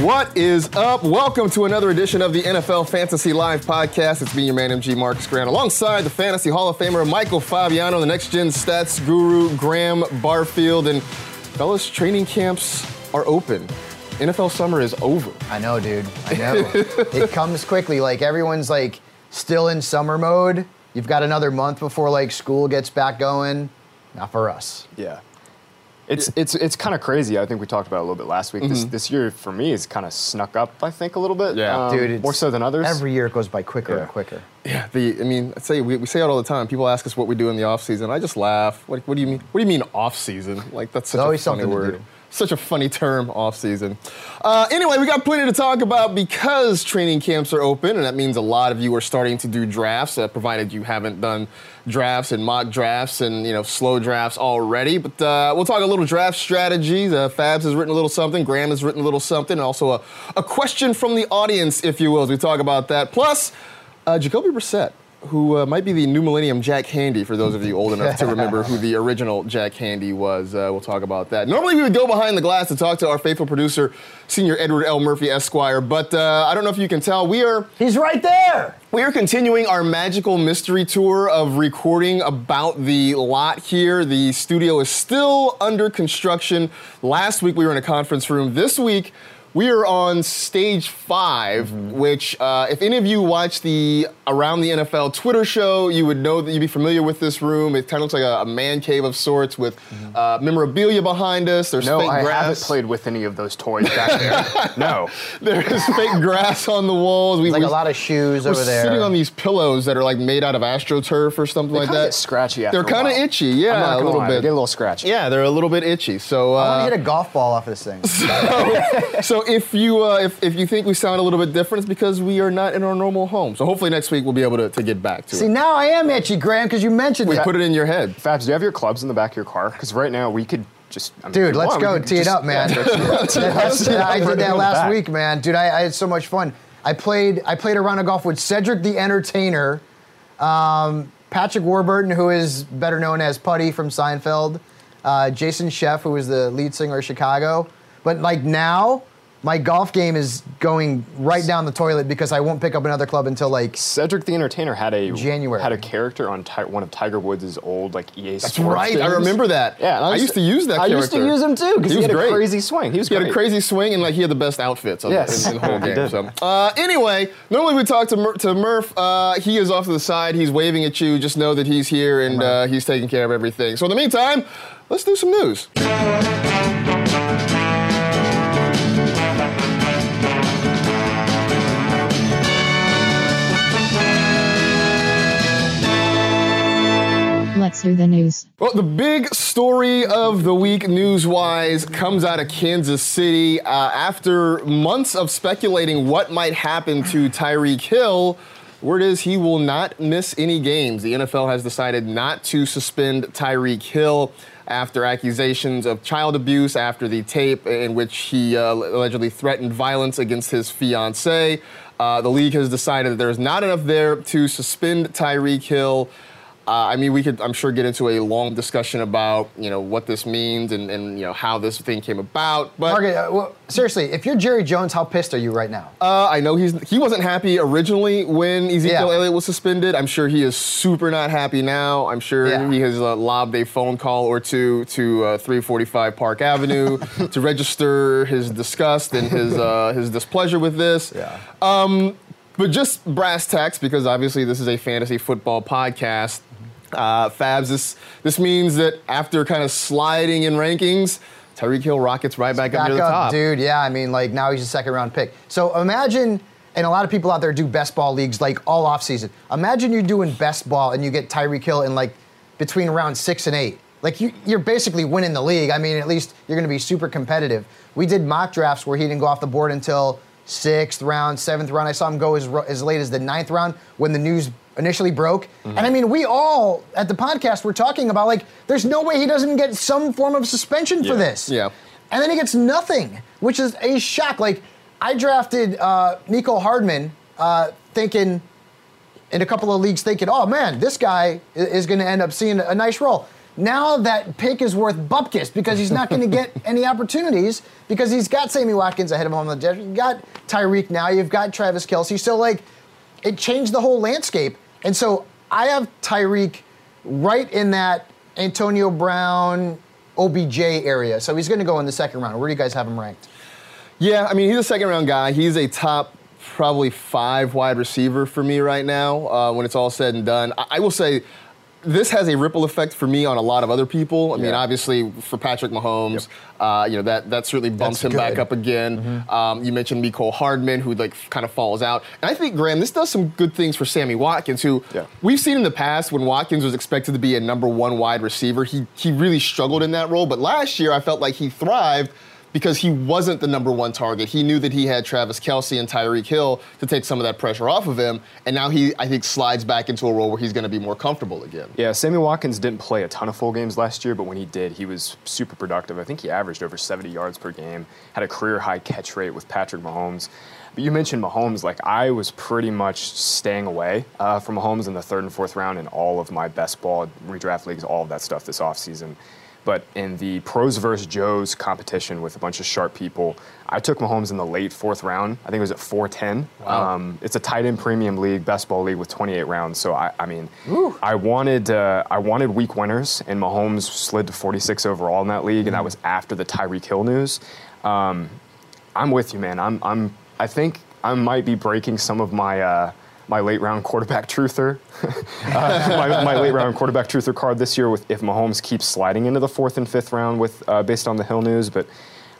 What is up? Welcome to another edition of the NFL Fantasy Live podcast. It's me, your man, MG Marcus Grant, alongside the Fantasy Hall of Famer Michael Fabiano, the next gen stats guru Graham Barfield. And fellas, training camps are open. NFL summer is over. I know, dude. I know. it comes quickly. Like everyone's like still in summer mode. You've got another month before like school gets back going. Not for us. Yeah. It's it's it's kind of crazy. I think we talked about it a little bit last week. This this year for me is kind of snuck up. I think a little bit. Yeah. Um, Dude, it's, more so than others. Every year it goes by quicker Yeah. and quicker. Yeah, the I mean, I say we, we say it all the time. People ask us what we do in the off season. I just laugh. What, what do you mean? What do you mean off season? Like that's such There's a always funny something to word. do. Such a funny term, off season. Uh, anyway, we got plenty to talk about because training camps are open, and that means a lot of you are starting to do drafts. Uh, provided you haven't done drafts and mock drafts and you know slow drafts already. But uh, we'll talk a little draft strategy. Uh, Fabs has written a little something. Graham has written a little something, and also a, a question from the audience, if you will, as we talk about that. Plus. Uh, Jacoby Brissett, who uh, might be the new millennium Jack Handey, for those of you old enough to remember who the original Jack Handey was. Uh, we'll talk about that. Normally, we would go behind the glass to talk to our faithful producer, Senior Edward L. Murphy Esquire, but uh, I don't know if you can tell, we are He's right there. we are continuing our magical mystery tour of recording about the lot here. The studio is still under construction. Last week we were in a conference room. This week we are on stage 5 which, uh, if any of you watch the Around the NFL Twitter show, you would know that you'd be familiar with this room. It kind of looks like a, a man cave of sorts with uh, memorabilia behind us. There's no, fake I grass. haven't played with any of those toys back there. no. There's fake grass on the walls. We, Like we- a lot of shoes over there. we're over there. sitting on these pillows that are like made out of astroturf or something like kinda that. scratchy after They're kind of itchy, yeah, a little lie, They bit. get a little scratchy. yeah, they're a little bit itchy. So, I want uh, to hit a golf ball off of this thing. so if you uh, if, if you think we sound a little bit different, it's because we are not in our normal home. So hopefully next week we'll be able to, to get back to See, it. See, now I am itchy, Graham, because you mentioned that We that. put it in your head. Fabs, do you have your clubs in the back of your car? Because right now we could just. I mean, Dude, let's want, go could tee it up, man. Yeah, just- I did that last back. week, man. Dude, I, I had so much fun. I played I played a round of golf with Cedric the Entertainer, um, Patrick Warburton, who is better known as Putty from Seinfeld, uh, Jason Scheff, who was the lead singer of Chicago. But like now, my golf game is going right down the toilet because I won't pick up another club until like Cedric the Entertainer had a January. had a character on Ti- one of Tiger Woods' old like EA sports. That's Sports right. I remember that. Yeah, and I, used to use that I character. used to use him too because He he, had great. a crazy swing. He was He had a crazy swing and like he had the best outfits of Yes. in, in the whole game. So, uh, anyway, normally we talk to, Mur- to Murph. Uh, he is off to the side. He's waving at you. Just know that he's here and uh, he's taking care of everything. So in the meantime, let's do some news. Well, the big story of the week, news wise, comes out of Kansas City. Uh, after months of speculating what might happen to Tyreek Hill, word is he will not miss any games. The NFL has decided not to suspend Tyreek Hill after accusations of child abuse after the tape in which he uh, allegedly threatened violence against his fiancee. Uh, the league has decided that there's not enough there to suspend Tyreek Hill. Uh, I mean, we could, I'm sure, get into a long discussion about, you know, what this means and, and you know, how this thing came about. But Margaret, uh, well, seriously, if you're Jerry Jones, how pissed are you right now? uh, I know he's he wasn't happy originally when Ezekiel Yeah. Elliott was suspended. I'm sure he is super not happy now. I'm sure Yeah. he has uh, lobbed a phone call or two to uh, 345 Park Avenue to register his disgust and his uh, his displeasure with this. Yeah. Um, but just brass tacks, because obviously this is a fantasy football podcast. Uh, Fabs, this this means that after kind of sliding in rankings, Tyreek Hill rockets right back, up Back near the top. dude. Yeah, I mean, like now he's a second round pick. So imagine and a lot of people out there do best ball leagues like all off season. Imagine you're doing best ball and you get Tyreek Hill in like between round six and eight. Like you, you're basically winning the league. I mean, at least you're going to be super competitive. We did mock drafts where he didn't go off the board until sixth round, seventh round. I saw him go as, as late as the ninth round when the news initially broke. And I mean, we all at the podcast were talking about like, there's no way he doesn't get some form of suspension for this. Yeah. And then he gets nothing, which is a shock. Like, I drafted uh, Mecole Hardman uh, thinking, in a couple of leagues, thinking, oh man, this guy is going to end up seeing a nice role. Now that pick is worth bupkis because he's not going to get any opportunities because he's got Sammy Watkins ahead of him on the Jets. You've got Tyreek now, you've got Travis Kelce. So, like, it changed the whole landscape. And so I have Tyreek right in that Antonio Brown, OBJ area. So he's going to go in the second round. Where do you guys have him ranked? Yeah, I mean, he's a second round guy. He's a top probably five wide receiver for me right now uh, when it's all said and done. I, I will say this has a ripple effect for me on a lot of other people. I mean, Yeah. obviously for Patrick Mahomes, uh, you know that that certainly bumps That's him back up again. Um, you mentioned Mecole Hardman, who like kind of falls out, and I think Graham, this does some good things for Sammy Watkins, who Yeah. we've seen in the past when Watkins was expected to be a number one wide receiver, he he really struggled in that role. But last year, I felt like he thrived because he wasn't the number one target. He knew that he had Travis Kelce and Tyreek Hill to take some of that pressure off of him, and now he I think slides back into a role where he's going to be more comfortable again. Yeah, Sammy Watkins didn't play a ton of full games last year, but when he did, he was super productive. I think he averaged over 70 yards per game, had a career high catch rate with Patrick Mahomes. But you mentioned Mahomes, like I was pretty much staying away uh, from Mahomes in the third and fourth round in all of my best ball redraft leagues, all of that stuff this offseason. But in the pros versus Joes competition with a bunch of sharp people, I took Mahomes in the late fourth round. I think it was at 410. Um, it's a tight end premium league, best ball league with 28 rounds. So I, I mean, I wanted uh, I wanted week winners, and Mahomes slid to 46 overall in that league, and that was after the Tyreek Hill news. Um, I'm with you, man. I'm I'm I think I might be breaking some of my. Uh, my late round quarterback truther, uh, my, my late round quarterback truther card this year with if Mahomes keeps sliding into the fourth and fifth round with uh, based on the Hill news, but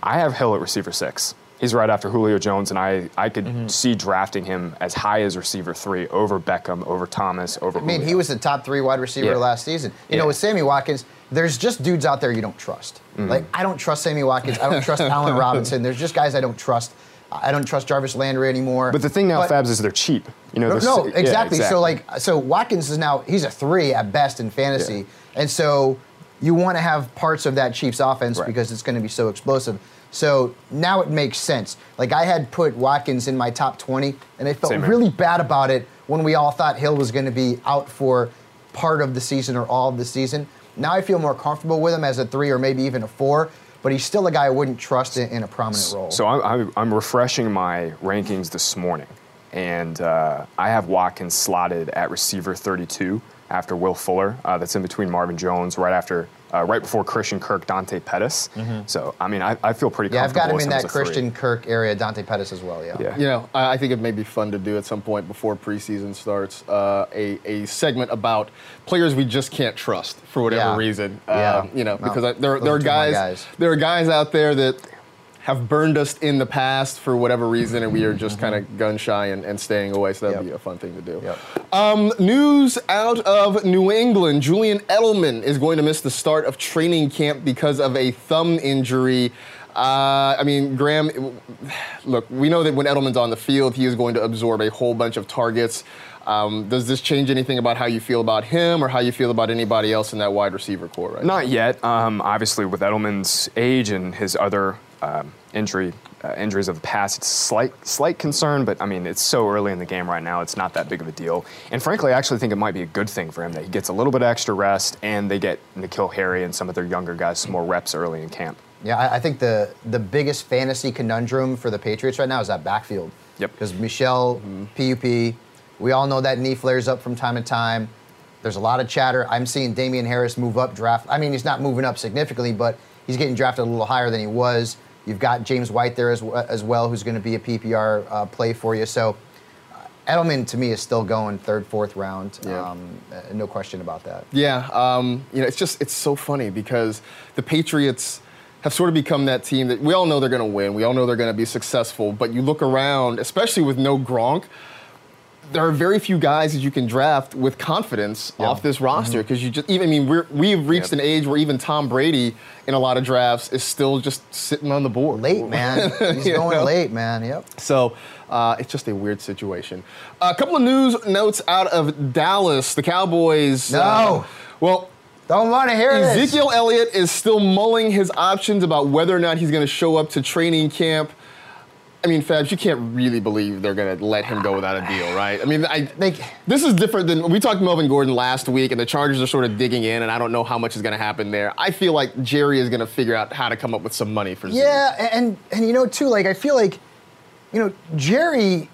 I have Hill at receiver six. He's right after Julio Jones, and I, I could see drafting him as high as receiver three over Beckham, over Thomas, over. I mean, he was the top three wide receiver Yeah. last season. You Yeah. know, with Sammy Watkins, there's just dudes out there you don't trust. Mm-hmm. Like, I don't trust Sammy Watkins. I don't trust Allen Robinson. There's just guys I don't trust. I don't trust Jarvis Landry anymore. But the thing now, But- Fabs, is they're cheap. You know, No, s- yeah, exactly. So like, so Watkins is now he's a three at best in fantasy, Yeah. and so you want to have parts of that Chiefs offense Right. because it's going to be so explosive. So now it makes sense. Like I had put Watkins in my top 20, and I felt Same really bad about it when we all thought Hill was going to be out for part of the season or all of the season. Now I feel more comfortable with him as a three or maybe even a four, but he's still a guy I wouldn't trust in, in a prominent role. So I'm, I'm, I'm refreshing my rankings this morning, and uh, I have Watkins slotted at receiver 32 after Will Fuller. Uh, that's in between Marvin Jones, right after, uh, right before Christian Kirk, Dante Pettis. So I mean, I, I feel pretty yeah, I've comfortable. got him in that a three. Christian Kirk area, Dante Pettis as well. Yeah. Yeah. You know, I I think it may be fun to do at some point before preseason starts uh, a, a segment about players we just can't trust for whatever Yeah. reason. Yeah. Uh, you know, No, because I, there, there are are two of my guys, guys. there are guys out there that have burned us in the past for whatever reason, and we are just kind of gun shy and, and staying away. So that'd Mm-hmm. Yep. be a fun thing to do. Yep. Um, news out of New England: Julian Edelman is going to miss the start of training camp because of a thumb injury. Uh, I mean, Graham, look, we know that when Edelman's on the field, he is going to absorb a whole bunch of targets. Um, does this change anything about how you feel about him or how you feel about anybody else in that wide receiver core right now? Not yet. Um, obviously, with Edelman's age and his other um, injury uh, injuries of the past, it's slight slight concern. But I mean, it's so early in the game right now; it's not that big of a deal. And frankly, I actually think it might be a good thing for him that he gets a little bit of extra rest, and they get N'Keal Harry and some of their younger guys some more reps early in camp. Yeah, I, I think the the biggest fantasy conundrum for the Patriots right now is that backfield. Yep. Because Michel, PUP, we all know that knee flares up from time to time. There's a lot of chatter. I'm seeing Damien Harris move up draft. I mean, he's not moving up significantly, but he's getting drafted a little higher than he was. You've got James White there as, as well, who's going to be a PPR uh, play for you. So uh, Edelman, to me, is still going third, fourth round. Yeah. Um, uh, no question about that. Yeah, um, you know, it's just it's so funny because the Patriots have sort of become that team that we all know they're going to win. We all know they're going to be successful. But you look around, especially with no Gronk, there are very few guys that you can draft with confidence off this roster because you just even I mean we're we've reached Yep. an age where even Tom Brady in a lot of drafts is still just sitting on the board Late, man. He's going know? late, man. Yep. So uh, it's just a weird situation. a couple of news notes out of Dallas. The Cowboys. No. uh, well, Don't want to hear this. Ezekiel Elliott is still mulling his options about whether or not he's going to show up to training camp. I mean, Fabs, you can't really believe they're going to let him go without a deal, right? I mean, I, They- this is different than we talked Melvin Gordon last week, and the Chargers are sort of digging in, and I don't know how much is going to happen there. I feel like Jerry is going to figure out how to come up with some money for Zeke. Yeah, and and you know too, like I feel like, you know, Jerry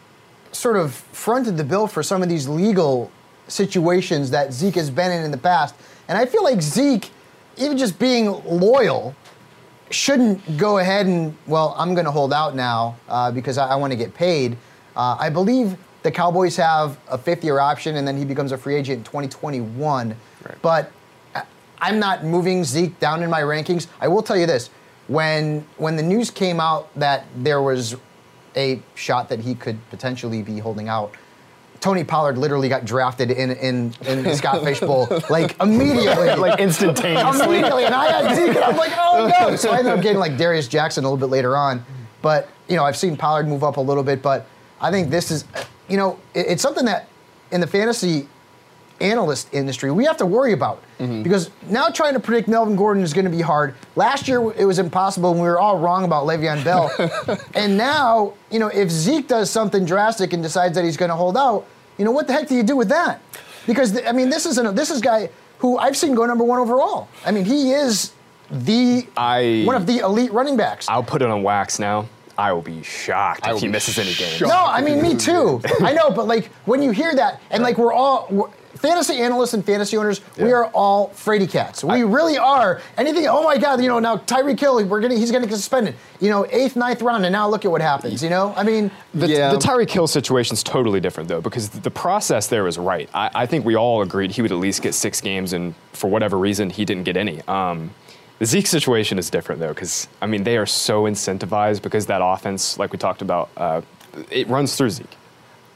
sort of fronted the bill for some of these legal situations that Zeke has been in in the past, and I feel like Zeke, even just being loyal, shouldn't go ahead and well, I'm going to hold out now uh, because I, I want to get paid. Uh, I believe the Cowboys have a fifth-year option, and then he becomes a free agent in 2021. But I- I'm not moving Zeke down in my rankings. I will tell you this: when when the news came out that there was a shot that he could potentially be holding out. Tony Pollard literally got drafted in in, in Scott Fish Bowl like immediately. like instantaneously. Immediately, and I had Zeke, and I'm like, oh no. So I ended up getting like Darius Jackson a little bit later on. But, you know, I've seen Pollard move up a little bit, but I think this is, you know, it- it's something that in the fantasy analyst industry we have to worry about mm-hmm. because now trying to predict Melvin Gordon is going to be hard. Last year it was impossible and we were all wrong about Le'Veon Bell. and now, you know, if Zeke does something drastic and decides that he's going to hold out, you know, what the heck do you do with that? Because I mean, this is an, this is a guy who I've seen go number one overall. I mean, he is the I- one of the elite running backs. I'll put it on wax now. I will be shocked I if he misses any games. shocked. No, I mean me too. I know, but like when you hear that, and like we're all we're, fantasy analysts and fantasy owners, we are all fraidy cats. We really are. Anything? Oh my God! You know now Tyree Hill, we're gonna he's gonna get suspended. You know, eighth, ninth round, and now look at what happens. You know, I mean, The, Yeah. the Tyreek Hill situation is totally different, though, because the process there was right. I, I think we all agreed he would at least get six games, and for whatever reason, he didn't get any. Um, the Zeke situation is different, though, because, I mean, they are so incentivized because that offense, like we talked about, uh, it runs through Zeke.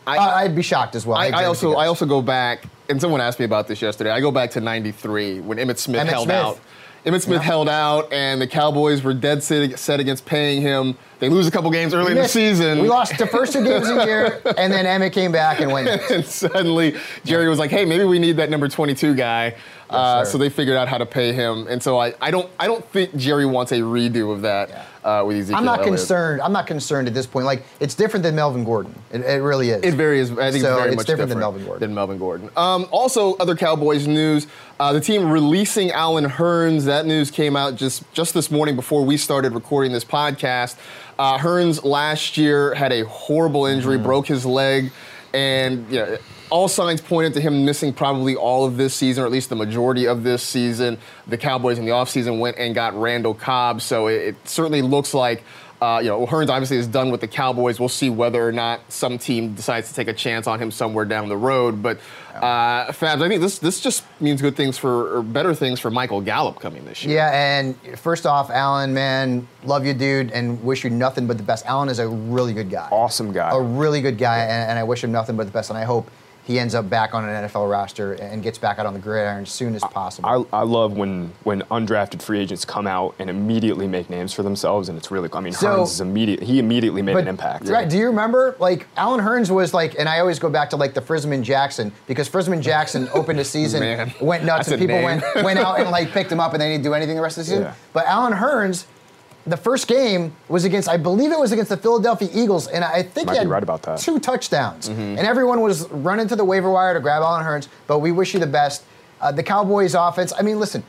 I, I'd be shocked as well. I, agree I also. I also go back, and someone asked me about this yesterday. I go back to '93 when Emmitt Smith Emmitt held Smith. out. Emmitt Smith held out, and the Cowboys were dead set, set against paying him. They lose a couple games early in the season. We lost the first two games of the year, and then Emmitt came back and went. and suddenly Jerry was like, "Hey, maybe we need that number 22 guy." Uh, sir. so they figured out how to pay him, and so I, I don't I don't think Jerry wants a redo of that uh, with Ezekiel. I'm not Elliott. concerned. I'm not concerned at this point. Like it's different than Melvin Gordon. It, it really is. It varies. I think So it's very it's much different than Melvin Gordon. Than Melvin Gordon. Um, also, other Cowboys news: uh, the team releasing Allen Hurns. That news came out just just this morning before we started recording this podcast. Uh, Hurns last year had a horrible injury, Mm-hmm. broke his leg, and you know, all signs pointed to him missing probably all of this season, or at least the majority of this season. The Cowboys in the offseason went and got Randall Cobb, so it, it certainly looks like. Uh, you know, Hurns obviously is done with the Cowboys. We'll see whether or not some team decides to take a chance on him somewhere down the road. But uh, Fabs, I think this this just means good things for or better things for Michael Gallup coming this year. Yeah, and first off, Allen, man, love you, dude, and wish you nothing but the best. Allen is a really good guy. Awesome guy. A really good guy, and, and I wish him nothing but the best. And I hope he ends up back on an NFL roster and gets back out on the gridiron as soon as possible. I, I love when when undrafted free agents come out and immediately make names for themselves, and it's really. I mean, So- Hurns is immediate. He immediately made an impact. Right. Do you remember, like, Allen Hurns was like, and I always go back to, like, the Frisman Jackson, because Frisman Jackson opened a season, went nuts, and people name. went, went out and, like, picked him up, and they didn't do anything the rest of the season. Yeah. But Allen Hurns, the first game was against, I believe it was against the Philadelphia Eagles, and I think Might he had right about that. two touchdowns. And everyone was running to the waiver wire to grab Allen Hurns, but we wish you the best. Uh, the Cowboys offense, I mean, listen,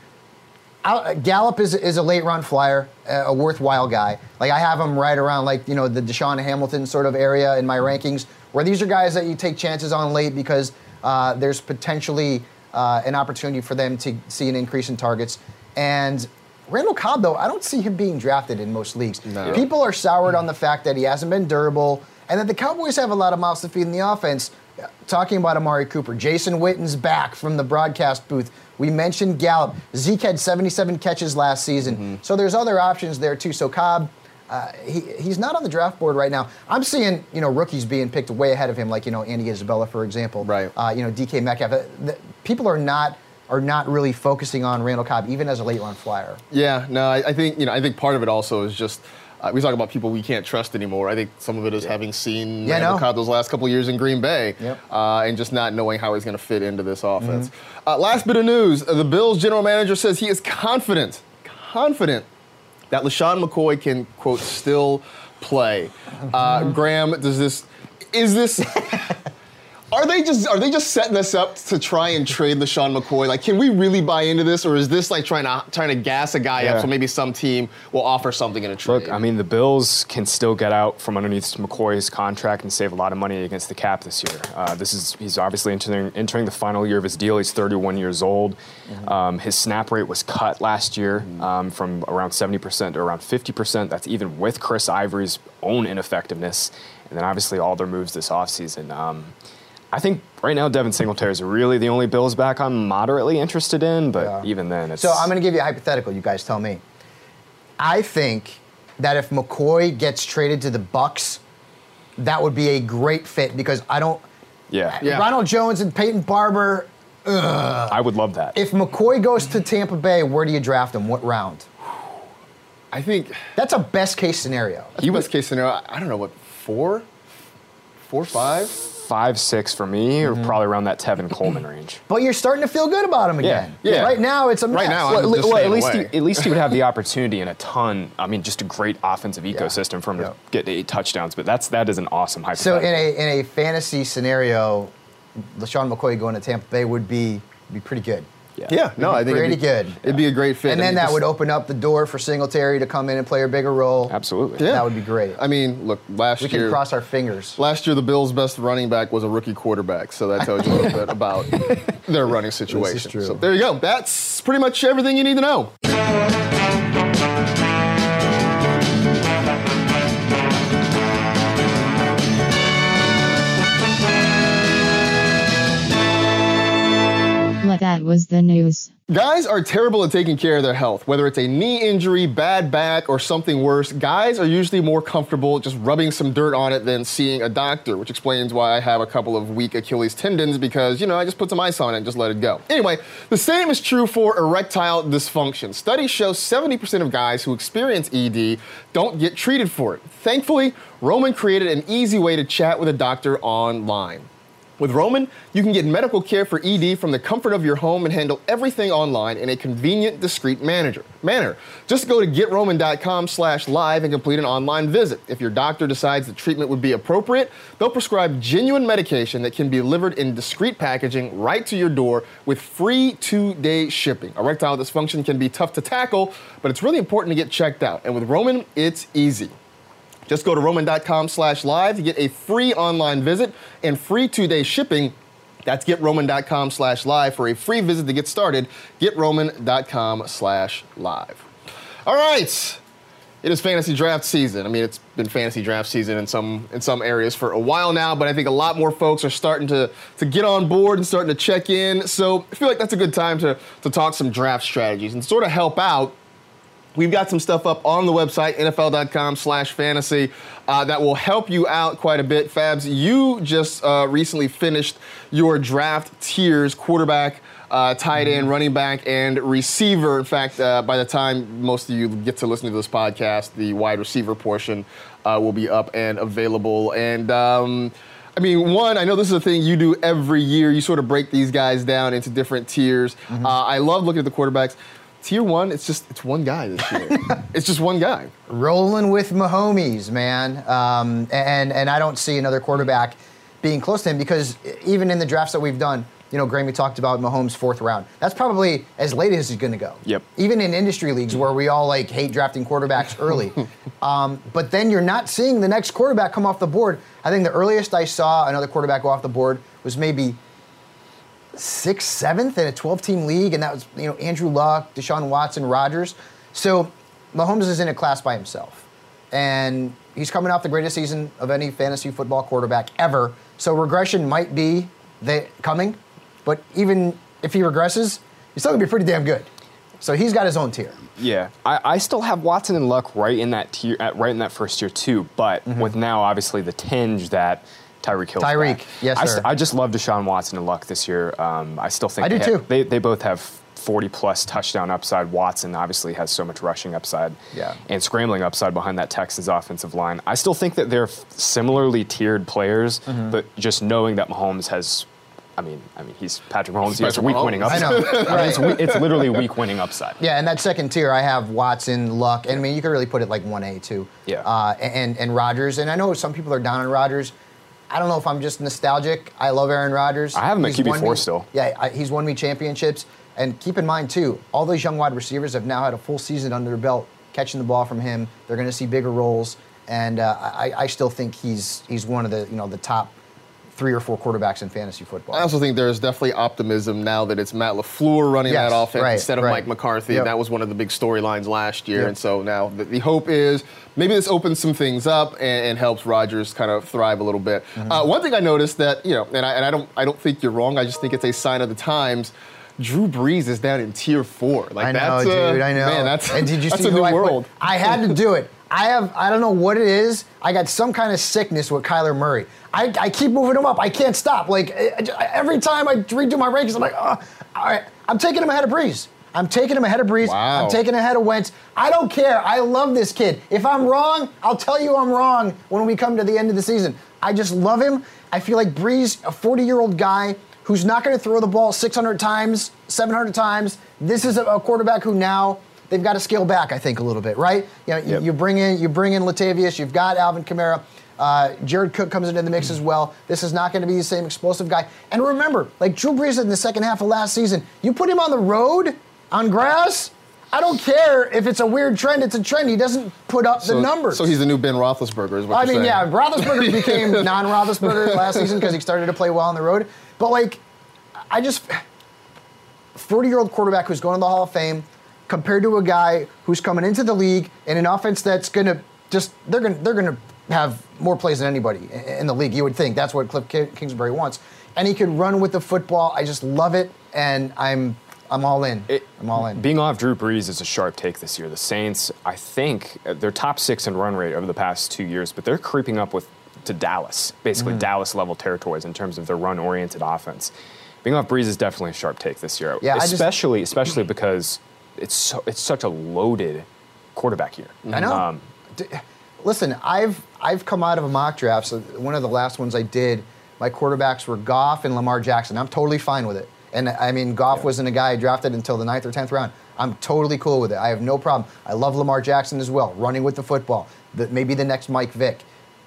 Al- Gallup is, is a late run flyer, a a worthwhile guy. Like I have him right around like you know the DaeSean Hamilton sort of area in my rankings, where these are guys that you take chances on late because uh, there's potentially uh, an opportunity for them to see an increase in targets. And Randall Cobb, though, I don't see him being drafted in most leagues. No. People are soured on the fact that he hasn't been durable and that the Cowboys have a lot of mouths to feed in the offense. talking about Amari Cooper, Jason Witten's back from the broadcast booth. We mentioned Gallup. Zeke had 77 catches last season. Mm-hmm. So there's other options there too. So Cobb, uh, he, he's not on the draft board right now. I'm seeing you know rookies being picked way ahead of him, like you know Andy Isabella, for example. Right. Uh, you know DK Metcalf. Uh, the- people are not are not really focusing on Randall Cobb, even as a late round flyer. Yeah, no, I, I think you know. I think part of it also is just uh, we talk about people we can't trust anymore. I think some of it is having seen Yeah, Randall no. Cobb those last couple years in Green Bay, Yep. uh, and just not knowing how he's going to fit into this offense. Mm-hmm. Uh, last bit of news: the Bills general manager says he is confident, confident that LeSean McCoy can quote still play. Uh, Graham, does this? Is this? Are they just are they just setting us up to try and trade LeSean McCoy? Like, can we really buy into this, or is this like trying to trying to gas a guy Yeah. up so maybe some team will offer something in a trade? Look, I mean, the Bills can still get out from underneath McCoy's contract and save a lot of money against the cap this year. Uh, this is he's obviously entering entering the final year of his deal. He's 31 years old. Um, his snap rate was cut last year um, from around 70% to around 50%. That's even with Chris Ivory's own ineffectiveness, and then obviously all their moves this offseason. Um, I think right now Devin Singletary is really the only Bills back I'm moderately interested in, but Yeah. even then, it's So I'm going to give you a hypothetical. You guys tell me. I think that if McCoy gets traded to the Bucks, that would be a great fit because I don't. yeah, Yeah. Ronald Jones and Peyton Barber. Ugh. I would love that. If McCoy goes to Tampa Bay, where do you draft him? What round? I think That's a best case scenario. he best case scenario. I- I don't know what four, four, five. Five six for me, Mm-hmm. or probably around that Tevin Coleman range. But you're starting to feel good about him again. yeah. yeah. Right now, it's a Right now, Well, I'm just well, at least away. he, at least he would have the opportunity and a ton. I mean, just a great offensive ecosystem for him Yeah. to get eight touchdowns. But that's that is an awesome hype. So hypothetical. in a in a fantasy scenario, LeSean McCoy going to Tampa Bay would be be pretty good. Yeah, no, I think Pretty it'd be, good. It'd be a great fit. And I then mean, that just- would open up the door for Singletary to come in and play a bigger role. Absolutely. Yeah. That would be great. I mean, look, last we year. We can cross our fingers. Last year, the Bills' best running back was a rookie quarterback, so that tells you a little bit about their running situation. true. So there you go. That's pretty much everything you need to know. Was the news. Guys are terrible at taking care of their health. Whether it's a knee injury, bad back, or something worse, guys are usually more comfortable just rubbing some dirt on it than seeing a doctor, which explains why I have a couple of weak Achilles tendons because, you know, I just put some ice on it and just let it go. Anyway, the same is true for erectile dysfunction. Studies show 70% of guys who experience ED don't get treated for it. Thankfully, Roman created an easy way to chat with a doctor online. With Roman, you can get medical care for ED from the comfort of your home and handle everything online in a convenient, discreet manager, manner. Just go to getroman.com slash live and complete an online visit. If your doctor decides the treatment would be appropriate, they'll prescribe genuine medication that can be delivered in discreet packaging right to your door with free two-day shipping. Erectile dysfunction can be tough to tackle, but it's really important to get checked out. And with Roman, it's easy. Just go to roman.com slash live to get a free online visit and free two-day shipping. That's getroman.com slash live for a free visit to get started. Getroman.com slash live. All right. It is fantasy draft season. I mean, it's been fantasy draft season in some in some areas for a while now, but I think a lot more folks are starting to to get on board and starting to check in. So I feel like that's a good time to to talk some draft strategies and sort of help out We've got some stuff up on the website, NFL.com slash fantasy, uh, that will help you out quite a bit. Fabs, you just uh, recently finished your draft tiers quarterback, uh, tight end, running back, and receiver. In fact, uh, by the time most of you get to listen to this podcast, the wide receiver portion uh, will be up and available. And, um, I mean, one, I know this is a thing you do every year. You sort of break these guys down into different tiers. Uh, I love looking at the quarterbacks. Tier one, it's just it's one guy this year. it's just one guy. rolling with Mahomes, man. Um, and and I don't see another quarterback being close to him because even in the drafts that we've done, you know, Grammy talked about Mahomes' fourth round. That's probably as late as he's going to go. Yep. Even in industry leagues where we all like hate drafting quarterbacks early, um, but then you're not seeing the next quarterback come off the board. I think the earliest I saw another quarterback go off the board was maybe sixth, seventh in a 12-team league, and that was you know Andrew Luck, Deshaun Watson, Rodgers. So Mahomes is in a class by himself, and he's coming off the greatest season of any fantasy football quarterback ever So regression might be they coming, but even if he regresses, he's still gonna be pretty damn good. So he's got his own tier. Yeah, I, I still have Watson and Luck right in that tier, at, right in that first tier too. But mm-hmm. with now obviously the tinge that Tyreek Hill. Tyreek, yes, I, sir. I just love Deshaun Watson and Luck this year. Um, I still think I do they too. have- they they both have 40 plus touchdown upside. Watson obviously has so much rushing upside. Yeah. And scrambling upside behind that Texans offensive line. I still think that they're f- similarly tiered players, Mm-hmm. but just knowing that Mahomes has. I mean, I mean, he's Patrick Mahomes. He has Patrick week winning Mahomes. I upside. know, right. it's, we- it's literally week winning upside. Yeah, and that second tier, I have Watson, Luck, and I mean, you could really put it like 1A too. Yeah. Uh, and and Rodgers, and I know some people are down on Rodgers. I don't know if I'm just nostalgic. I love Aaron Rodgers. I have him at He's QB4 me- still. Yeah, I, he's won me championships. And keep in mind too, all those young wide receivers have now had a full season under their belt, catching the ball from him. They're going to see bigger roles, and uh, I, I still think he's he's one of the you know the top three or four quarterbacks in fantasy football. I also think there's definitely optimism now that it's Matt LaFleur running Yes, that offense right, instead of right. Mike McCarthy. Yep. That was one of the big storylines last year. Yep. And so now the, the hope is maybe this opens some things up and, and helps Rodgers kind of thrive a little bit. Mm-hmm. Uh, one thing I noticed that, you know, and I, and I don't I don't think you're wrong. I just think it's a sign of the times. Drew Brees is down in tier four. Like I know, that's, uh, dude. I know. Man, that's, and did you that's see a new I put- world. I had to do it. I have. I don't know what it is. I got some kind of sickness with Kyler Murray. I, I keep moving him up. I can't stop. Like I- every time I redo my rankings, I'm like, oh, all right. I'm taking him ahead of Brees. I'm taking him ahead of Brees. Wow. I'm taking him ahead of Wentz. I don't care. I love this kid. If I'm wrong, I'll tell you I'm wrong when we come to the end of the season. I just love him. I feel like Brees, a 40 year old guy who's not going to throw the ball 600 times, 700 times. This is a, a quarterback who now they've got to scale back, I think, a little bit, right? You, know, Yep. you bring in you bring in Latavius, you've got Alvin Kamara. Uh, Jared Cook comes into the mix as well. This is not going to be the same explosive guy. And remember, like Drew Brees in the second half of last season, you put him on the road on grass. I don't care if it's a weird trend; it's a trend. He doesn't put up the numbers. So he's the new Ben Roethlisberger, is what I mean, saying. yeah, Roethlisberger became non-Roethlisberger last season because he started to play well on the road. But like, I just 40-year-old quarterback who's going to the Hall of Fame compared to a guy who's coming into the league in an offense that's going to just they're going they're going to have more plays than anybody in the league. You would think that's what Cliff Kingsbury wants, and he can run with the football. I just love it, and I'm I'm all in. It- I'm all in. Being off Drew Brees is a sharp take this year. The Saints, I think, uh, they're top six in run rate over the past two years, but they're creeping up with to Dallas, basically Mm-hmm. Dallas level territories in terms of their run oriented offense. Being off Brees is definitely a sharp take this year, Yeah, I just- especially especially because it's so, it's such a loaded quarterback year. I know. Um, D- Listen, I've I've come out of a mock draft. So one of the last ones I did, my quarterbacks were Goff and Lamar Jackson. I'm totally fine with it. And I mean, Goff wasn't a guy I drafted until the ninth or tenth round. I'm totally cool with it. I have no problem. I love Lamar Jackson as well, running with the football. The, maybe the next Mike Vick.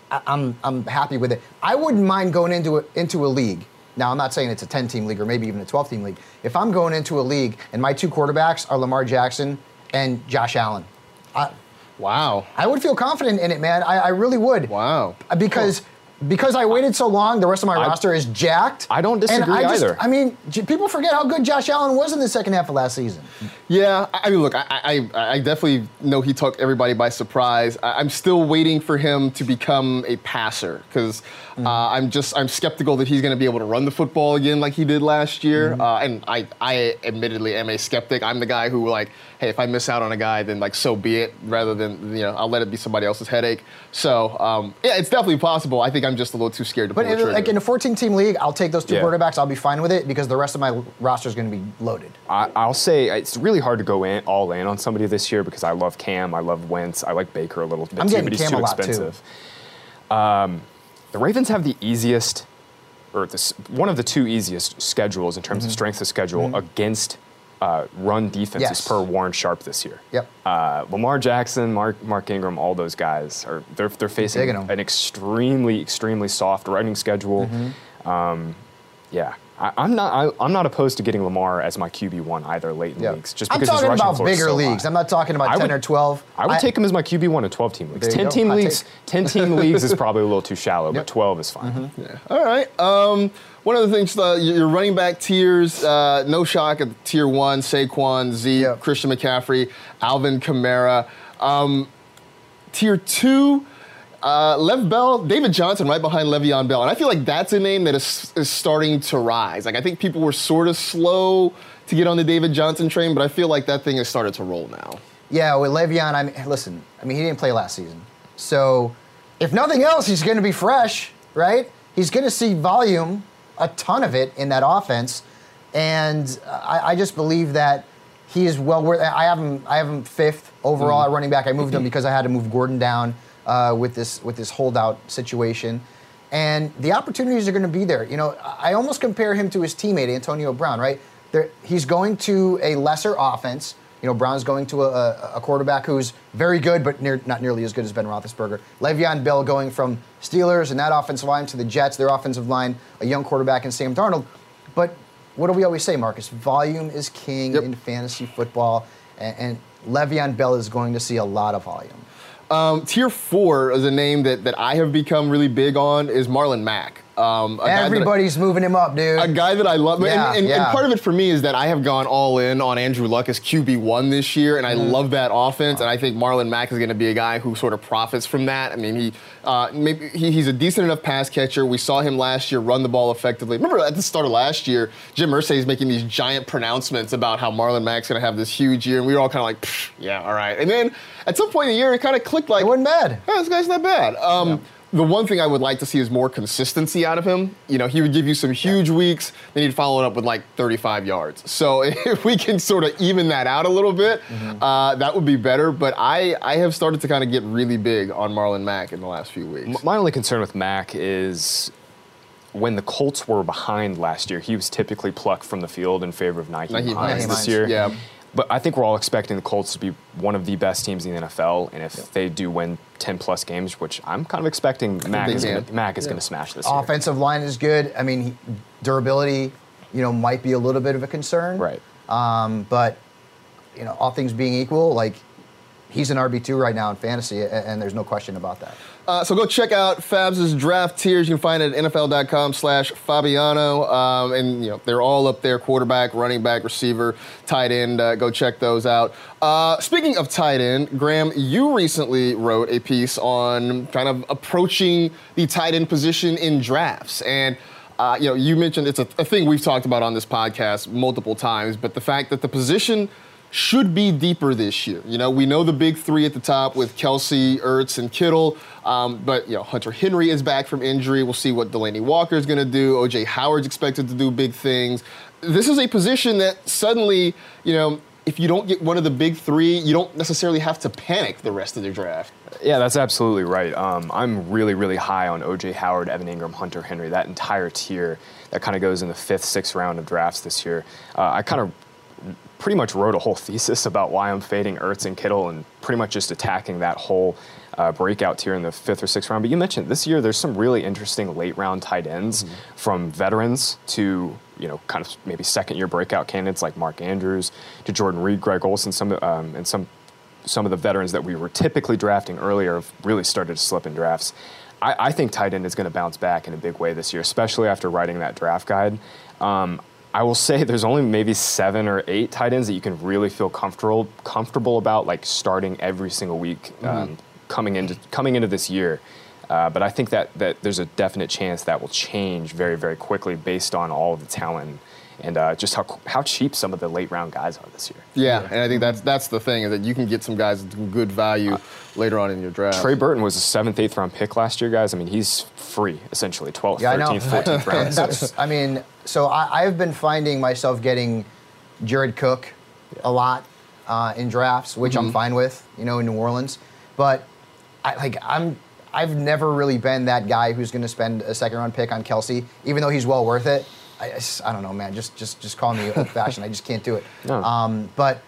I, I'm I'm happy with it. I wouldn't mind going into a, into a league. Now I'm not saying it's a 10 team league or maybe even a 12 team league. If I'm going into a league and my two quarterbacks are Lamar Jackson and Josh Allen, I, Wow. I would feel confident in it, man. I, I really would. Wow. Uh, Because because I waited so long, the rest of my I- roster is jacked. I don't And disagree I just- either. I mean, people forget how good Josh Allen was in the second half of last season. Yeah, I I mean, look, I, I, I definitely know he took everybody by surprise. I, I'm still waiting for him to become a passer because Mm-hmm. uh, I'm just I'm skeptical that he's going to be able to run the football again like he did last year. Mm-hmm. Uh, and I, I admittedly am a skeptic. I'm the guy who like, hey, if I miss out on a guy, then like so be it. Rather than you know, I'll let it be somebody else's headache. So um, yeah, it's definitely possible. I think I'm just a little too scared to But pull the in, trigger. like in a 14 team league, I'll take those two Yeah. quarterbacks. I'll be fine with it because the rest of my roster is going to be loaded. I, I'll say it's really hard to go in all in on somebody this year because I love Cam, I love Wentz, I like Baker a little bit I'm too, but he's Cam too lot, too. expensive. Um, the Ravens have the easiest, or this, one of the two easiest schedules in terms of strength of schedule against uh, run defenses Mm-hmm. Yes. per Warren Sharp this year. Yep. Uh, Lamar Jackson, Mark Mark Ingram, all those guys are they're they're facing an extremely extremely soft running schedule. Mm-hmm. Um, yeah. I, I'm not. I, I'm not opposed to getting Lamar as my QB one either late in leagues. Just because I'm talking about bigger so leagues. high. I'm not talking about I 10 would- or 12. I would take him as my QB one in 12 team leagues. 10 go. team leagues. 10 team leagues is probably a little too shallow, Yep. but 12 is fine. Yeah. All right. Um, one of the things, uh, your running back tiers, uh, no shock at tier one, Saquon, Z, Yep. Christian McCaffrey, Alvin Kamara. Um, tier two, Uh, Lev Bell, David Johnson, right behind Le'Veon Bell, and I feel like that's a name that is, is starting to rise. Like I think people were sort of slow to get on the David Johnson train, but I feel like that thing has started to roll now. Yeah, with Le'Veon, I mean, listen, I mean, he didn't play last season. So, if nothing else, he's going to be fresh, right? He's going to see volume, a ton of it in that offense. And I, I just believe that he is well worth I have him, I have him fifth overall at running back. I moved him because I had to move Gordon down uh, with, this, with this holdout situation. And the opportunities are going to be there. You know, I almost compare him to his teammate, Antonio Brown, right? There, he's going to a lesser offense. You know, Brown's going to a, a quarterback who's very good, but near, not nearly as good as Ben Roethlisberger. Le'Veon Bell going from Steelers and that offensive line to the Jets, their offensive line, a young quarterback in Sam Darnold. But what do we always say, Marcus? Volume is king Yep. in fantasy football, and, and Le'Veon Bell is going to see a lot of volume. Um, tier four is a name that, that I have become really big on is Marlon Mack. Um, guy I- Everybody's moving him up, dude. a guy that I love. Yeah, and, and, yeah. and part of it for me is that I have gone all in on Andrew Luck as QB1 this year, and I Mm-hmm. love that offense. And I think Marlon Mack is going to be a guy who sort of profits from that. I mean, he, uh, maybe he, he's a decent enough pass catcher. We saw him last year run the ball effectively. Remember at the start of last year, Jim Irsay is making these giant pronouncements about how Marlon Mack's going to have this huge year, and we were all kind of like, yeah, all right. And then at some point in the year, it kind of clicked like, It wasn't bad. yeah, this guy's not bad. Um, The one thing I would like to see is more consistency out of him. You know, he would give you some huge weeks, then he'd follow it up with like 35 yards. So if we can sort of even that out a little bit, Mm-hmm. uh, that would be better. But I, I have started to kind of get really big on Marlon Mack in the last few weeks. My only concern with Mack is when the Colts were behind last year, he was typically plucked from the field in favor of Nyheim Hines. this year. yeah. But I think we're all expecting the Colts to be one of the best teams in the NFL, and if they do win 10 plus games, which I'm kind of expecting Mack is, gonna, Mack is going to smash this year. Offensive line is good. I mean, durability, you know, might be a little bit of a concern. Right. Um, but you know, all things being equal, like he's an RB two right now in fantasy, a- and, there's no question about that. Uh, so go check out Fabs' draft tiers. You can find it at NFL.com slash Fabiano. Um, and, you know, they're all up there quarterback, running back, receiver, tight end. Uh, go check those out. Uh, speaking of tight end, Graham, you recently wrote a piece on kind of approaching the tight end position in drafts. And, uh, you know, you mentioned it's a, a thing we've talked about on this podcast multiple times, but the fact that the position should be deeper this year. You know, we know the big three at the top with Kelce, Ertz, and Kittle. Um, but you know, Hunter Henry is back from injury. We'll see what Delanie Walker is going to do. OJ Howard's expected to do big things. This is a position that suddenly, you know, if you don't get one of the big three, you don't necessarily have to panic the rest of the draft. Yeah, that's absolutely right. Um, I'm really, really high on OJ Howard, Evan Engram, Hunter Henry, that entire tier that kind of goes in the fifth, sixth round of drafts this year. Uh, I kind of pretty much wrote a whole thesis about why I'm fading Ertz and Kittle and pretty much just attacking that whole uh, breakout tier in the fifth or sixth round. But you mentioned this year there's some really interesting late round tight ends from veterans to you know kind of maybe second year breakout candidates like Mark Andrews to Jordan Reed, Greg Olsen, some um, and some some of the veterans that we were typically drafting earlier have really started to slip in drafts. I, I think tight end is going to bounce back in a big way this year, especially after writing that draft guide. Um, I will say there's only maybe seven or eight tight ends that you can really feel comfortable comfortable about, like starting every single week um, coming into coming into this year. Uh, but I think that that there's a definite chance that will change very very quickly based on all of the talent and uh, just how how cheap some of the late round guys are this year. Yeah, and I think that's that's the thing is that you can get some guys at good value later on in your draft. Trey Burton was a seventh, eighth round pick last year, guys. I mean, he's free essentially, 12th, Yeah, 13th, 14th round. That's, I mean, so I, I've been finding myself getting Jared Cook a lot uh, in drafts, which Mm-hmm. I'm fine with, you know, in New Orleans. But I, like I'm, I've never really been that guy who's going to spend a second round pick on Kelce, even though he's well worth it. I, I I don't know, man. Just, just, just call me old fashioned. I just can't do it. No. Um, but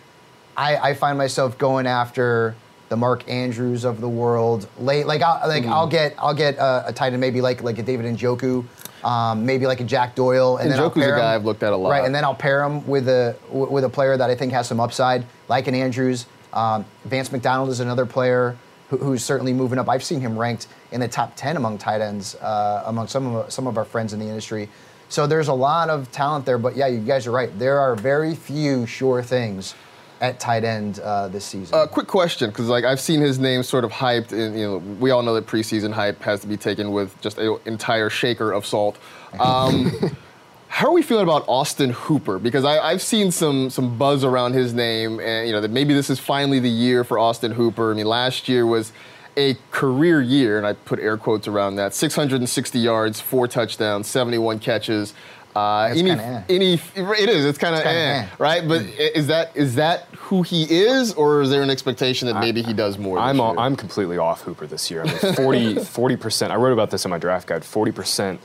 I, I find myself going after the Mark Andrews of the world late. Like, I'll, like I'll get, I'll get a, a tight end, maybe like like a David Njoku, um, maybe like a Jack Doyle, and then I'll Njoku's a pair guy him- I've looked at a lot. Right, and then I'll pair him with a with a player that I think has some upside, like an Andrews. Um, Vance McDonald is another player who, who's certainly moving up. I've seen him ranked in the top ten among tight ends uh, among some of some of our friends in the industry. So there's a lot of talent there. But yeah, you guys are right. There are very few sure things at tight end uh, this season. Uh, quick question, because like I've seen his name sort of hyped, and you know we all know that preseason hype has to be taken with just an entire shaker of salt. Um, how are we feeling about Austin Hooper? Because I, I've seen some some buzz around his name, and you know that maybe this is finally the year for Austin Hooper. I mean, last year was a career year, and I put air quotes around that. 660 yards, four touchdowns, 71 catches. Uh, any, kinda eh. any, it is. It's kind of eh, eh. right? But i- is that is that who he is, or is there an expectation that maybe he does more? I'm all? I'm completely off Hooper this year. I mean, 40 percent. I wrote about this in my draft guide. Forty percent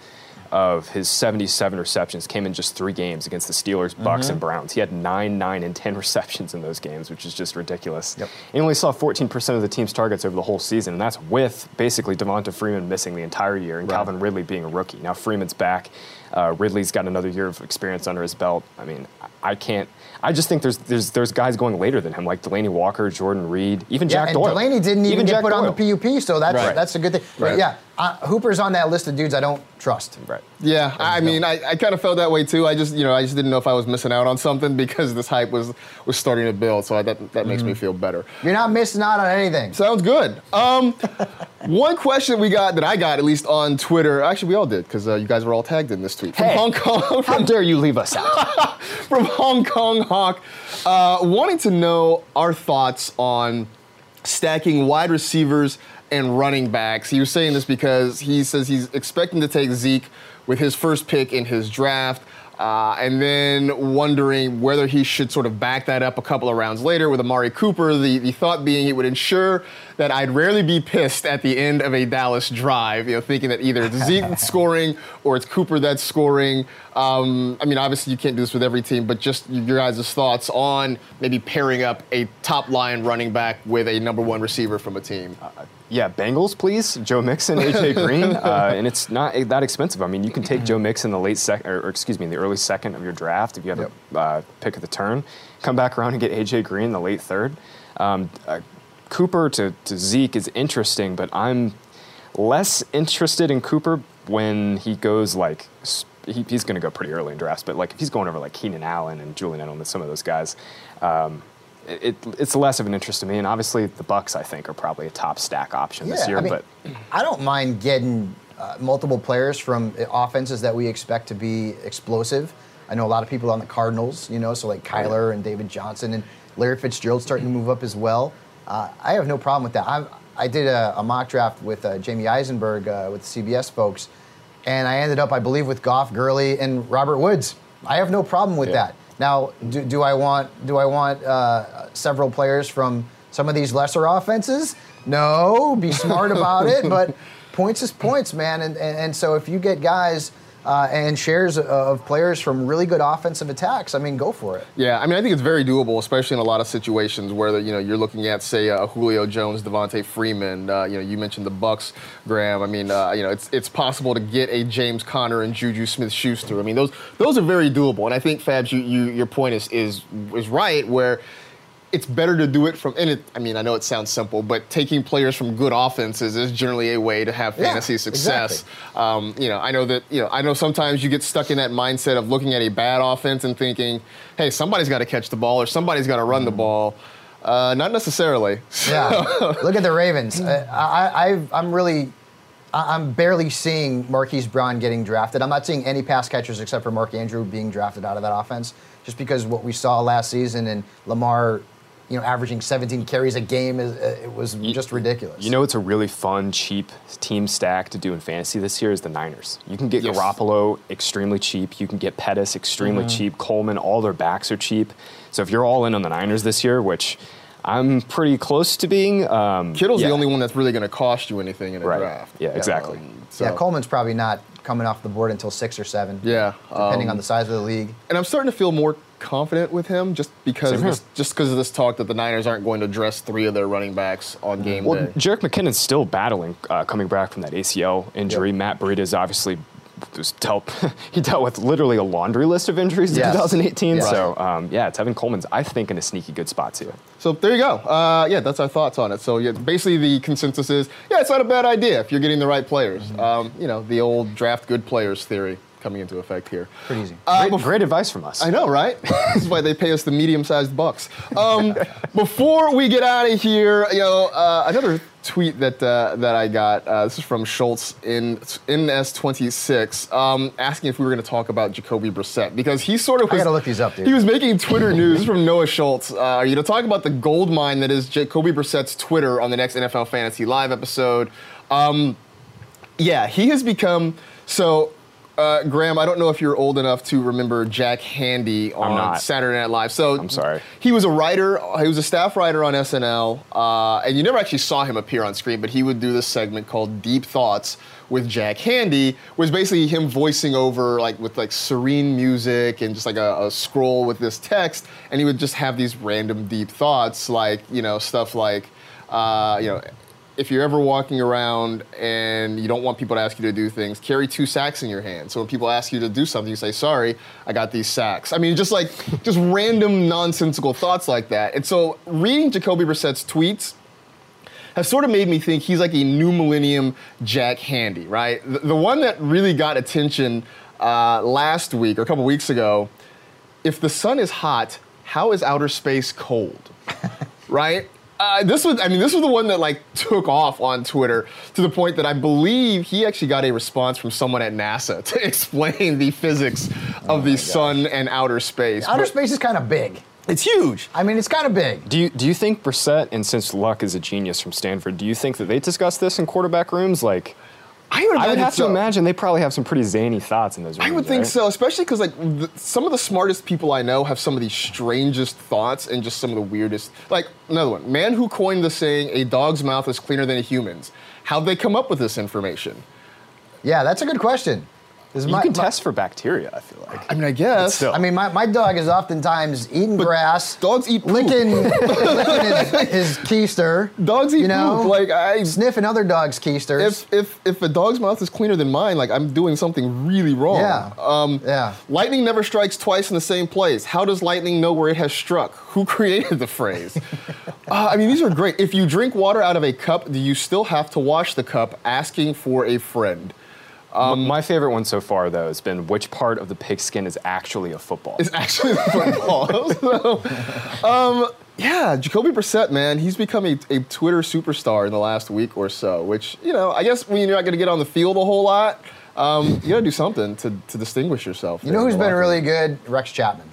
of his 77 receptions came in just three games against the Steelers, Bucks, Mm-hmm. and Browns. He had nine, nine, and 10 receptions in those games, which is just ridiculous. Yep. He only saw 14% of the team's targets over the whole season, and that's with basically Devonta Freeman missing the entire year and Right. Calvin Ridley being a rookie. Now Freeman's back. Uh, Ridley's got another year of experience under his belt. I mean, I can't. I just think there's there's there's guys going later than him, like Delanie Walker, Jordan Reed, even yeah, Jack and Doyle. Delanie didn't even, get Jack put on the PUP, so that's Right. that's a good thing. But Right. yeah, uh, Hooper's on that list of dudes I don't trust. Right. Yeah, I mean, I, I kind of felt that way too. I just, you know, I just didn't know if I was missing out on something because this hype was was starting to build. So I, that that makes me feel better. You're not missing out on anything. Sounds good. Um, one question we got that I got at least on Twitter. Actually, we all did because uh, you guys were all tagged in this tweet from Hey. Hong Kong. How From, dare you leave us out? from Hong Kong Hawk, uh, wanting to know our thoughts on stacking wide receivers and running backs. He was saying this because he says he's expecting to take Zeke with his first pick in his draft. Uh, and then wondering whether he should sort of back that up a couple of rounds later with Amari Cooper. The, the thought being it would ensure that I'd rarely be pissed at the end of a Dallas drive, you know, thinking that either it's Zeke scoring or it's Cooper that's scoring. Um, I mean, obviously you can't do this with every team, but just your guys' thoughts on maybe pairing up a top line running back with a number one receiver from a team. Yeah, Bengals, please. Joe Mixon, AJ Green, uh, and it's not that expensive. I mean, you can take Joe Mixon in the late second, or, or excuse me, in the early second of your draft if you have Yep. a uh, pick of the turn. Come back around and get AJ Green in the late third. Um, uh, Cooper to, to Zeke is interesting, but I'm less interested in Cooper when he goes like he, he's going to go pretty early in drafts, but like if he's going over like Keenan Allen and Julian Edelman, some of those guys, um, it, it's less of an interest to me. And obviously, the Bucks I think are probably a top stack option this year. I mean, but I don't mind getting uh, multiple players from uh, offenses that we expect to be explosive. I know a lot of people on the Cardinals, you know, so like Kyler and David Johnson and Larry Fitzgerald starting to move up as well. Uh, I have no problem with that. I, I did a, a mock draft with uh, Jamey Eisenberg uh, with the CBS folks, and I ended up, I believe, with Goff, Gurley, and Robert Woods. I have no problem with Yeah. that. Now, do, do I want do I want uh, several players from some of these lesser offenses? No, be smart about it. But points is points, man. And, and and so if you get guys uh, and shares of players from really good offensive attacks, I mean, go for it. Yeah, I mean, I think it's very doable, especially in a lot of situations where you know you're looking at, say, uh, Julio Jones, Devonta Freeman. Uh, you know, you mentioned the Bucks, Graham. I mean, uh, you know, it's it's possible to get a James Conner and Juju Smith-Schuster. I mean, those those are very doable, and I think Fabs, you, you your point is is is right where. It's better to do it from, and it, I mean, I know it sounds simple, but taking players from good offenses is generally a way to have Yeah, fantasy success. exactly. Um, you know, I know that you know. I know sometimes you get stuck in that mindset of looking at a bad offense and thinking, "Hey, somebody's got to catch the ball or somebody's got to run the ball." Uh, not necessarily. Yeah, look at the Ravens. I, I, I've, I'm really, I'm barely seeing Marquise Brown getting drafted. I'm not seeing any pass catchers except for Mark Andrew being drafted out of that offense, just because what we saw last season and Lamar, you know, averaging 17 carries a game is uh, it was just ridiculous. You know, it's a really fun, cheap team stack to do in fantasy this year is the Niners. You can get Yes. Garoppolo extremely cheap. You can get Pettis extremely Mm-hmm. cheap. Coleman, all their backs are cheap. So if you're all in on the Niners this year, which I'm pretty close to being, um, Kittle's yeah. the only one that's really going to cost you anything in a Right. draft. Yeah, exactly. so- yeah, Coleman's probably not coming off the board until six or seven. Yeah, depending um, on the size of the league. and I'm starting to feel more confident with him just because of this, just because of this talk that the Niners aren't going to dress three of their running backs on game Well, day. Jerick McKinnon's still battling, uh, coming back from that ACL injury. Matt Breida's obviously was dealt, he dealt with literally a laundry list of injuries in 2018. Yes. So, um, yeah, Tevin Coleman's, I think, in a sneaky good spot too. So there you go. Uh, yeah, that's our thoughts on it. So yeah, basically the consensus is, yeah, it's not a bad idea if you're getting the right players. Mm-hmm. Um, you know, the old draft good players theory. Coming into effect here. Pretty easy. Uh, Great, great advice from us. I know, right? That's why they pay us the medium-sized bucks. Um, before we get out of here, you know, uh, another tweet that uh, that I got. Uh, this is from Schultz in NS26, um, asking if we were going to talk about Jacoby Brissett because he sort of I gotta look these up, dude. He was making Twitter news from Noah Schultz. Uh, are you going to talk about the gold mine that is Jacoby Brissett's Twitter on the next NFL Fantasy Live episode? Um, yeah, he has become so. Uh, Graham, I don't know if you're old enough to remember Jack Handey on. Saturday Night Live. So I'm sorry. He was a writer. He was a staff writer on SNL, uh, and you never actually saw him appear on screen. But he would do this segment called Deep Thoughts with Jack Handey, was basically him voicing over like with like serene music and just like a, a scroll with this text, and he would just have these random deep thoughts, like you know stuff like, uh, you know if you're ever walking around and you don't want people to ask you to do things, carry two sacks in your hand. So when people ask you to do something, you say, "Sorry, I got these sacks." I mean, just like just random nonsensical thoughts like that. And so reading Jacoby Brissett's tweets has sort of made me think he's like a new millennium Jack Handey, right? The, the one that really got attention uh, last week or a couple weeks ago. If the sun is hot, how is outer space cold? right? Uh, this was, I mean, this was the one that like took off on Twitter to the point that I believe he actually got a response from someone at NASA to explain the physics of the sun and outer space. Outer But space is kind of big. It's huge. I mean, it's kind of big. Do you do you think Brissett and since Luck is a genius from Stanford, do you think that they discuss this in quarterback rooms? Like, I would, I would have so. to imagine they probably have some pretty zany thoughts in those rooms. I would think right? so, especially because like the, some of the smartest people I know have some of the strangest thoughts and just some of the weirdest. Like another one, man who coined the saying "a dog's mouth is cleaner than a human's." How'd they come up with this information? Yeah, that's a good question. You my- can my- test for bacteria. I feel like. I mean, I guess. I mean, my, my dog is oftentimes eating grass, dogs eat poop. licking, licking his, his keister. dogs eat you know, poop. Like I, sniffing other dogs' keisters. if if if a dog's mouth is cleaner than mine, like I'm doing something really wrong. Yeah. Um, Yeah. Lightning never strikes twice in the same place. How does lightning know where it has struck? Who created the phrase? uh, I mean, these are great. If you drink water out of a cup, do you still have to wash the cup? Asking for a friend. M- My favorite one so far, though, has been which part of the pigskin is actually a football. It's actually a football. so, um, yeah, Jacoby Brissett, man, he's become a, a Twitter superstar in the last week or so. Which you know, I guess when you're not going to get on the field a whole lot, um, you got to do something to, to distinguish yourself. you know who's been really good? Rex Chapman.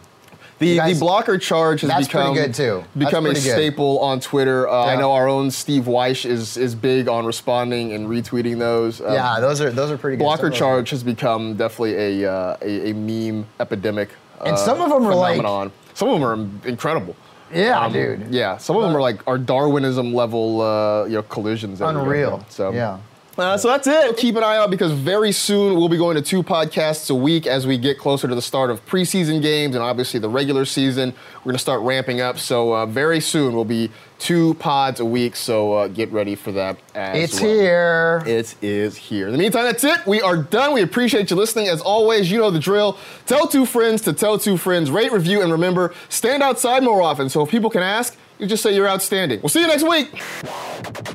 The, guys- the blocker charge has That's pretty become good, too. That's become a staple on Twitter. Uh, I know our own Steve Wyche is is big on responding and retweeting those. Um, yeah, those are those are pretty good. blocker charge has become definitely a uh, a, a meme epidemic. And uh, some of 'em are like- some of them are incredible. Yeah, Um, dude. Yeah, some of them are like are Darwinism level, uh, you know, collisions. Unreal. from. So Yeah. Uh, so that's it. Keep an eye out because very soon we'll be going to two podcasts a week as we get closer to the start of preseason games and obviously the regular season. We're going to start ramping up. So uh, very soon we'll be two pods a week. So uh, get ready for that as It's well. here. It is here. In the meantime, that's it. We are done. We appreciate you listening. As always, you know the drill. Tell two friends to tell two friends. Rate, review, and remember, stand outside more often. So if people can ask, you just say you're outstanding. We'll see you next week.